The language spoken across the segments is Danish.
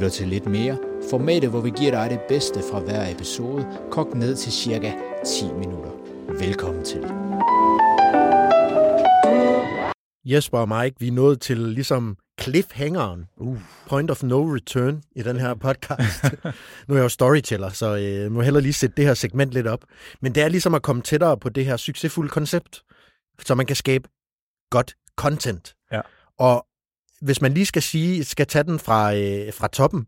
Lytter til lidt mere. Formatet, hvor vi giver dig det bedste fra hver episode, kogt ned til cirka 10 minutter. Velkommen til. Jesper og Mike, vi er nået til ligesom cliffhangeren, uh. point of no return i den her podcast. nu er jeg jo storyteller, så øh, må jeg hellere lige sætte det her segment lidt op. Men det er ligesom at komme tættere på det her succesfulde koncept, så man kan skabe godt content. Ja. Og hvis man lige skal sige, skal tage den fra, øh, fra toppen,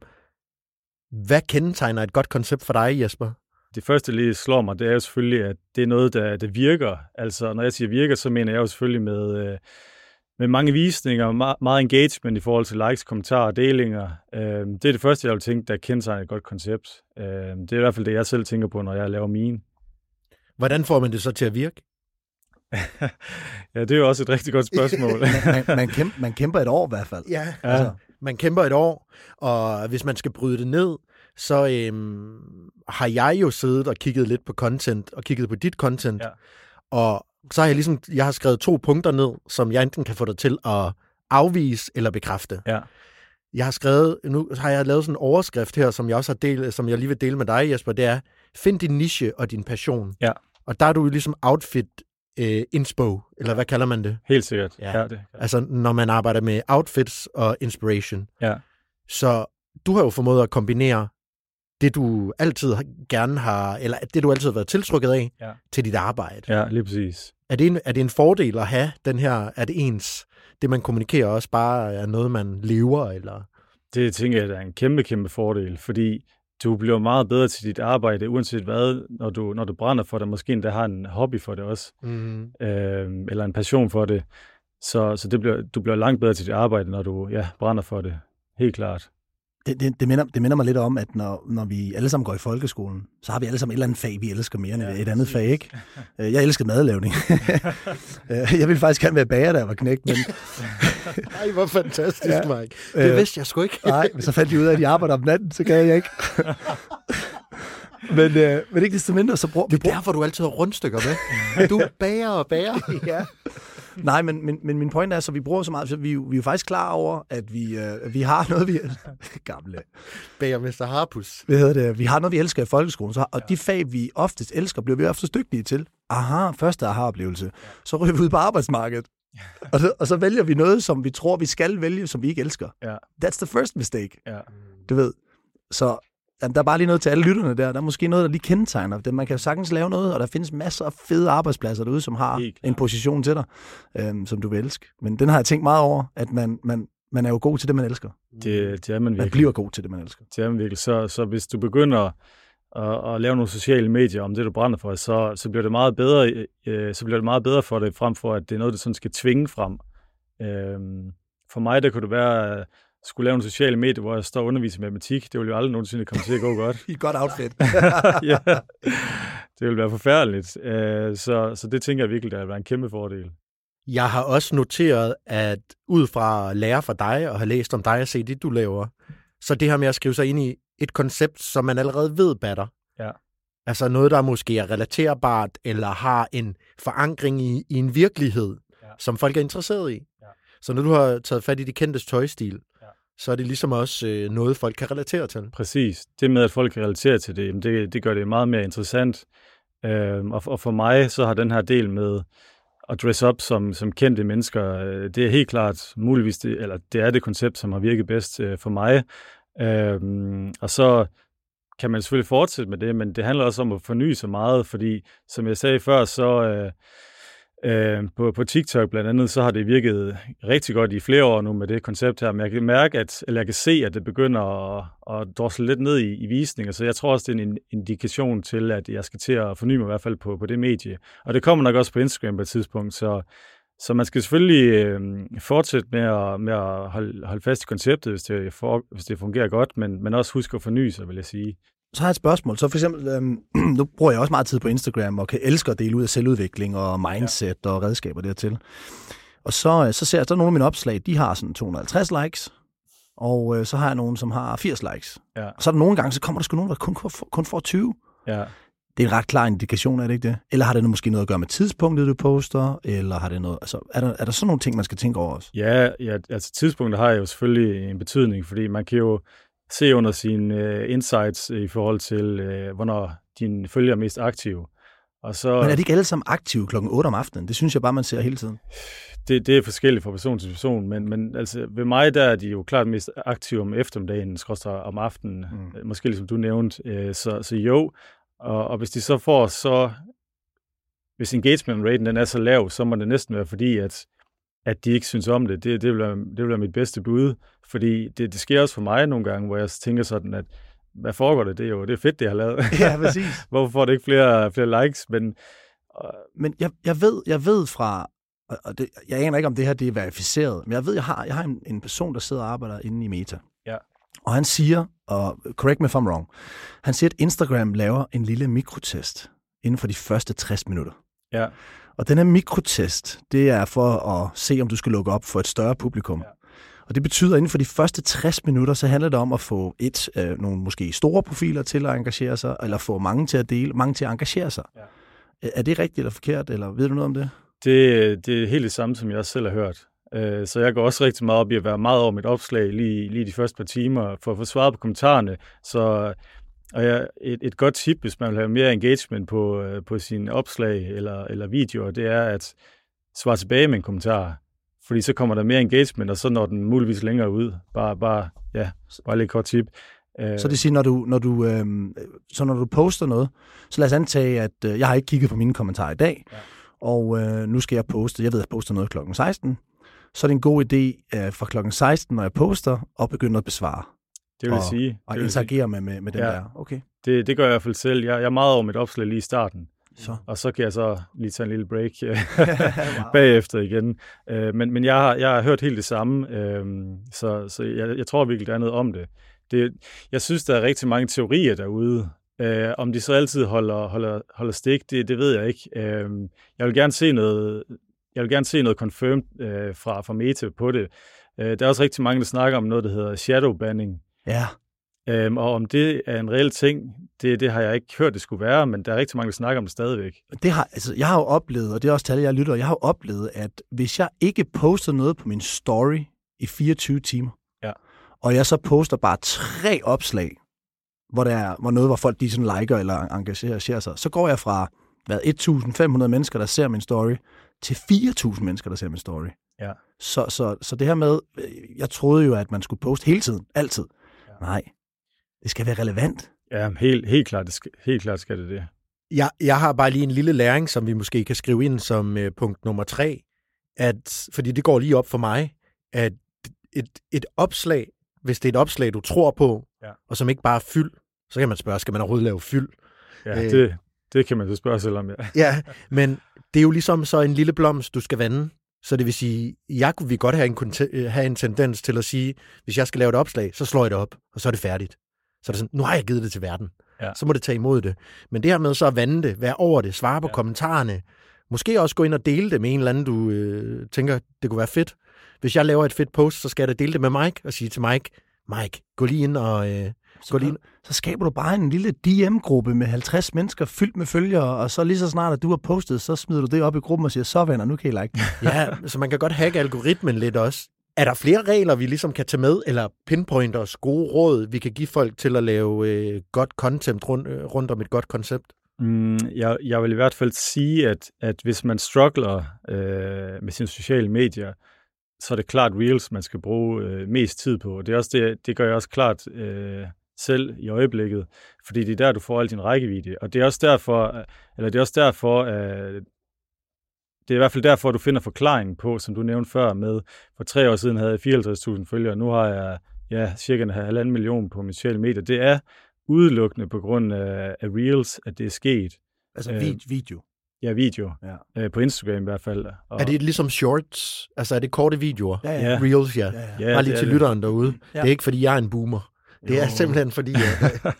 hvad kendetegner et godt koncept for dig, Jesper? Det første, der lige slår mig, det er jo selvfølgelig, at det er noget, der, der virker. Altså, når jeg siger virker, så mener jeg jo selvfølgelig med, øh, med mange visninger, meget, meget engagement i forhold til likes, kommentarer og delinger. Øh, det er det første, jeg vil tænke, der kendetegner et godt koncept. Øh, det er i hvert fald det, jeg selv tænker på, når jeg laver mine. Hvordan får man det så til at virke? Ja, det er jo også et rigtig godt spørgsmål. man, man, kæmper, man kæmper et år i hvert fald. Ja, Ja. altså, man kæmper et år, og hvis man skal bryde det ned, så øhm, har jeg jo siddet og kigget lidt på content, og kigget på dit content, Ja. og så har jeg ligesom, jeg har skrevet to punkter ned, som jeg enten kan få dig til at afvise eller bekræfte. Ja. Jeg har skrevet, nu har jeg lavet sådan en overskrift her, som jeg også har delt, som jeg lige vil dele med dig, Jesper, det er, find din niche og din passion. Ja. Og der er du ligesom outfit øh, inspo, eller hvad kalder man det? Helt sikkert. Ja. ja det, Altså, når man arbejder med outfits og inspiration. ja. Så du har jo formået at kombinere det, du altid gerne har, eller det, du altid har været tiltrukket af, Ja. til dit arbejde. ja, lige præcis. Er, det en, er det en fordel at have den her, er det ens, det man kommunikerer også bare er noget, man lever, eller? Det tænker jeg, der er en kæmpe, kæmpe fordel, fordi du bliver meget bedre til dit arbejde, uanset hvad, når du, når du brænder for det. Måske endda har en hobby for det også, Mm. øh, eller en passion for det. Så, så det bliver, du bliver langt bedre til dit arbejde, når du ja, brænder for det. Helt klart. Det, det, det, minder, det minder mig lidt om, at når, når vi alle sammen går i folkeskolen, så har vi alle sammen et eller andet fag, vi elsker mere end Ja, et andet fag, ikke? Øh, Jeg elsker madlavning. Øh, jeg ville faktisk gerne være bager, da jeg var knægt, men Ej, hvor fantastisk, Ja. Mike. Det Øh, vidste jeg sgu ikke. nej, men så fandt de ud af, at de arbejder om natten, så gad jeg ikke. men, øh, men ikke desto mindre, så bruger Det er derfor, du altid har rundstykker med. Du bager og bager. ja. Nej, men, men, men min point er, så vi bruger så meget, så vi, er vi er jo faktisk klar over, at vi, øh, vi har noget, vi... Gamle. Bager Mr. Harpus. Hvad hedder det? Vi har noget, vi elsker i folkeskolen, så, og ja. de fag, vi oftest elsker, bliver vi oftest dygtige til. Aha, første aha-oplevelse. Så ryger vi ud på arbejdsmarkedet. Og, så, og så vælger vi noget, som vi tror, vi skal vælge, som vi ikke elsker. Ja. That's the first mistake, Ja. du ved. Så jamen, der er bare lige noget til alle lytterne der. Der er måske noget, der lige kendetegner det. Man kan sagtens lave noget, og der findes masser af fede arbejdspladser derude, som har en position til dig, øhm, som du vil elske. Men den har jeg tænkt meget over, at man, man, man er jo god til det, man elsker. Det, det er man Man virkelig. bliver god til det, man elsker. Det er man virkelig. Så, så hvis du begynder at, at lave nogle sociale medier om det, du brænder for, så, så bliver det meget bedre, øh, så bliver det meget bedre for dig, frem for at det er noget, du sådan skal tvinge frem. Øhm, for mig, der kunne det være, at skulle lave en sociale medier, hvor jeg står og underviser i matematik. Det ville jo aldrig nogensinde komme til at gå godt. I et godt outfit. ja, det ville være forfærdeligt. Øh, så, så det tænker jeg virkelig, der vil være en kæmpe fordel. Jeg har også noteret, at ud fra at lære fra dig og have læst om dig og se det, du laver, så det her med at skrive sig ind i et koncept, som man allerede ved batter. Ja. Altså noget, der måske er relaterbart, eller har en forankring i, i en virkelighed, Ja. som folk er interesseret i. Ja. Så når du har taget fat i de kendtes tøjstil, Ja. så er det ligesom også øh, noget, folk kan relatere til. Præcis. Det med, at folk kan relatere til det, jamen det, det gør det meget mere interessant. Øhm, og, og for mig, så har den her del med at dress up som, som kendte mennesker. Øh, det er helt klart muligvis, det, eller det er det koncept, som har virket bedst øh, for mig. Øhm, og så kan man selvfølgelig fortsætte med det, men det handler også om at forny sig meget, fordi som jeg sagde før, så øh, øh, på, på TikTok blandt andet, så har det virket rigtig godt i flere år nu med det koncept her, men jeg kan mærke, at, eller jeg kan se, at det begynder at, at drosle lidt ned i, i visninger, så jeg tror også, det er en indikation til, at jeg skal til at forny mig i hvert fald på, på det medie. Og det kommer nok også på Instagram på et tidspunkt, så så man skal selvfølgelig øh, fortsætte med at, med at holde, holde fast i konceptet, hvis det, for, hvis det fungerer godt, men, men også huske at forny sig, vil jeg sige. Så har jeg et spørgsmål. Så for eksempel, øhm, nu bruger jeg også meget tid på Instagram, og kan elske at dele ud af selvudvikling og mindset ja. og redskaber dertil. Og så, øh, så ser jeg, så nogle af mine opslag, de har sådan 250 likes, og øh, så har jeg nogen, som har 80 likes. Ja. Og så er der nogle gange, så kommer der sgu nogen, der kun, kun får 20. Ja det er en ret klar indikation, er det ikke det? Eller har det måske noget at gøre med tidspunktet, du poster? Eller har det noget, altså, er, der, er der sådan nogle ting, man skal tænke over også? Ja, ja altså tidspunktet har jo selvfølgelig en betydning, fordi man kan jo se under sine uh, insights i forhold til, uh, hvornår dine følger er mest aktive. Og så, Men er de ikke alle sammen aktive klokken 8 om aftenen? Det synes jeg bare, man ser hele tiden. Det, det er forskelligt fra person til person, men, men altså, ved mig der er de jo klart mest aktive om eftermiddagen, om aftenen, mm. måske ligesom du nævnte. Øh, så, så jo, og, og hvis de så får så, hvis engagement raten den er så lav, så må det næsten være fordi, at, at de ikke synes om det. Det, det, vil, være, det vil være mit bedste bud, fordi det, det sker også for mig nogle gange, hvor jeg tænker sådan, at hvad foregår det? Det er jo det er fedt, det jeg har lavet. Ja, præcis. Hvorfor får det ikke flere, flere likes? Men, men jeg, jeg, ved, jeg ved fra, og det, jeg aner ikke, om det her det er verificeret, men jeg ved, jeg har, jeg har en, en person, der sidder og arbejder inde i Meta. Og han siger, og correct me if I'm wrong, han siger, at Instagram laver en lille mikrotest inden for de første 60 minutter. Ja. Og den her mikrotest, det er for at se, om du skal lukke op for et større publikum. Ja. Og det betyder, at inden for de første 60 minutter, så handler det om at få et, øh, nogle måske store profiler til at engagere sig, eller få mange til at dele, mange til at engagere sig. Ja. Er det rigtigt eller forkert, eller ved du noget om det? Det, det er helt det samme, som jeg selv har hørt. Øh, så jeg går også rigtig meget op i at være meget over mit opslag lige, lige de første par timer, for at få svaret på kommentarerne. Så og ja, et, et godt tip, hvis man vil have mere engagement på, øh, på sine opslag eller, eller videoer, det er at svare tilbage med en kommentar. Fordi så kommer der mere engagement, og så når den muligvis længere ud. Bare, bare, ja, bare lidt kort tip. Øh, så det siger, når du, når du, øh, så når du poster noget, så lad os antage, at øh, jeg har ikke kigget på mine kommentarer i dag, ja. og øh, nu skal jeg poste, jeg ved, at jeg poster noget klokken 16, så er det en god idé uh, fra klokken 16, når jeg poster, at begynde at besvare. Det vil og, sige. Og interagere med, med, med den ja. der. Okay. Det, det gør jeg i hvert fald selv. Jeg, jeg er meget over mit opslag lige i starten. Så. Og så kan jeg så lige tage en lille break øh, bagefter igen. Uh, men men jeg, har, jeg har hørt helt det samme, uh, så, så jeg, jeg tror virkelig, der er noget om det. det. Jeg synes, der er rigtig mange teorier derude. Uh, om de så altid holder, holder, holder stik, det, det ved jeg ikke. Uh, jeg vil gerne se noget, jeg vil gerne se noget confirmed øh, fra, fra Meta på det. Øh, der er også rigtig mange, der snakker om noget, der hedder shadow banning. Ja. Øhm, og om det er en reel ting, det, det har jeg ikke hørt, det skulle være, men der er rigtig mange, der snakker om det stadigvæk. Det har, altså, jeg har jo oplevet, og det er også tal, jeg lytter, jeg har jo oplevet, at hvis jeg ikke poster noget på min story i 24 timer, ja. og jeg så poster bare tre opslag, hvor der er hvor noget, hvor folk de sådan liker eller engagerer sig, så går jeg fra hvad, 1.500 mennesker, der ser min story, til 4.000 mennesker, der ser min story. Ja. Så, så, så det her med, øh, jeg troede jo, at man skulle poste hele tiden, altid. Ja. Nej, det skal være relevant. Ja, helt, helt, klart, det skal, helt klart skal det det. Jeg, jeg har bare lige en lille læring, som vi måske kan skrive ind som uh, punkt nummer tre, at, fordi det går lige op for mig, at et, et opslag, hvis det er et opslag, du tror på, ja. og som ikke bare er fyld, så kan man spørge, skal man overhovedet lave fyld? Ja, det, det kan man så spørge selv om, ja. ja, men det er jo ligesom så en lille blomst, du skal vande. Så det vil sige, jeg kunne vi godt have en, have en tendens til at sige, hvis jeg skal lave et opslag, så slår jeg det op, og så er det færdigt. Så er det sådan, nu har jeg givet det til verden. Ja. Så må det tage imod det. Men det her med så at vande det, være over det, svare på ja. kommentarerne, måske også gå ind og dele det med en eller anden, du øh, tænker, det kunne være fedt. Hvis jeg laver et fedt post, så skal jeg da dele det med Mike og sige til Mike, Mike, gå lige ind og, øh, så, lige... så skaber du bare en lille DM-gruppe med 50 mennesker fyldt med følgere, og så lige så snart, at du har postet, så smider du det op i gruppen og siger, så venner, nu kan I like Ja, så man kan godt hacke algoritmen lidt også. Er der flere regler, vi ligesom kan tage med, eller pinpointers, gode råd, vi kan give folk til at lave øh, godt content rundt, øh, rundt om et godt koncept? Mm, jeg, jeg vil i hvert fald sige, at, at hvis man struggler øh, med sine sociale medier, så er det klart Reels, man skal bruge øh, mest tid på. Det, er også det, det gør jeg også klart øh, selv i øjeblikket, fordi det er der, du får al din rækkevidde. Og det er også derfor, eller det er også derfor, øh, det er i hvert fald derfor, du finder forklaringen på, som du nævnte før med, for tre år siden havde jeg 54.000 følgere, nu har jeg ja, cirka en halvanden million på mine sociale medier. Det er udelukkende på grund af, af Reels, at det er sket. Altså øh, video. Ja, video. Ja. Øh, på Instagram i hvert fald. Og... Er det ligesom shorts? Altså er det korte videoer? Ja, ja. Reels, ja. ja, ja. Bare lige til det. lytteren derude. Ja. Det er ikke, fordi jeg er en boomer. Det jo. er simpelthen fordi... At,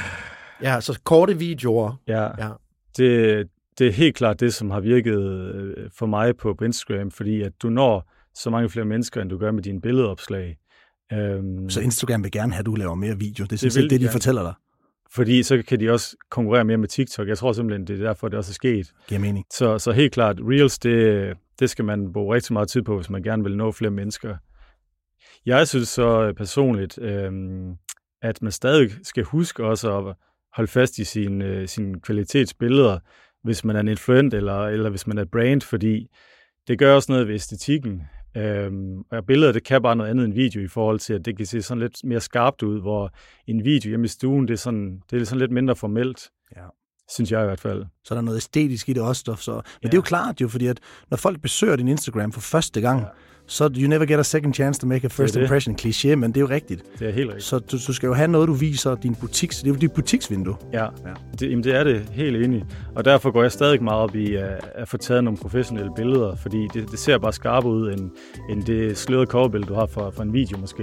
ja, så korte videoer. Ja, ja. Det, det er helt klart det, som har virket øh, for mig på, på Instagram, fordi at du når så mange flere mennesker, end du gør med dine billedopslag. Øhm, så Instagram vil gerne have, at du laver mere video? Det er sådan det, det, de gerne. fortæller dig? Fordi så kan de også konkurrere mere med TikTok. Jeg tror simpelthen, det er derfor, det også er sket. Giver mening. Så, så helt klart, Reels, det, det skal man bruge rigtig meget tid på, hvis man gerne vil nå flere mennesker. Jeg synes så øh, personligt, øhm, at man stadig skal huske også at holde fast i sine, øh, sine kvalitetsbilleder, hvis man er en influent eller, eller hvis man er brand, fordi det gør også noget ved æstetikken. Øhm, og billeder, det kan bare noget andet end video i forhold til, at det kan se sådan lidt mere skarpt ud, hvor en video hjemme i stuen, det er sådan, det er sådan lidt mindre formelt. Ja. Synes jeg i hvert fald. Så er der noget æstetisk i det også. Så. Men ja. det er jo klart jo, fordi at når folk besøger din Instagram for første gang, ja så you never get a second chance to make a first det impression kliché, men det er jo rigtigt. Det er helt rigtigt. Så du, du skal jo have noget, du viser din butik, det er jo dit butiksvindue. Ja, ja. Det, jamen det er det helt enig. Og derfor går jeg stadig meget op i at, at få taget nogle professionelle billeder, fordi det, det ser bare skarpere ud, end, end det slørede coverbillede, du har for, for en video måske.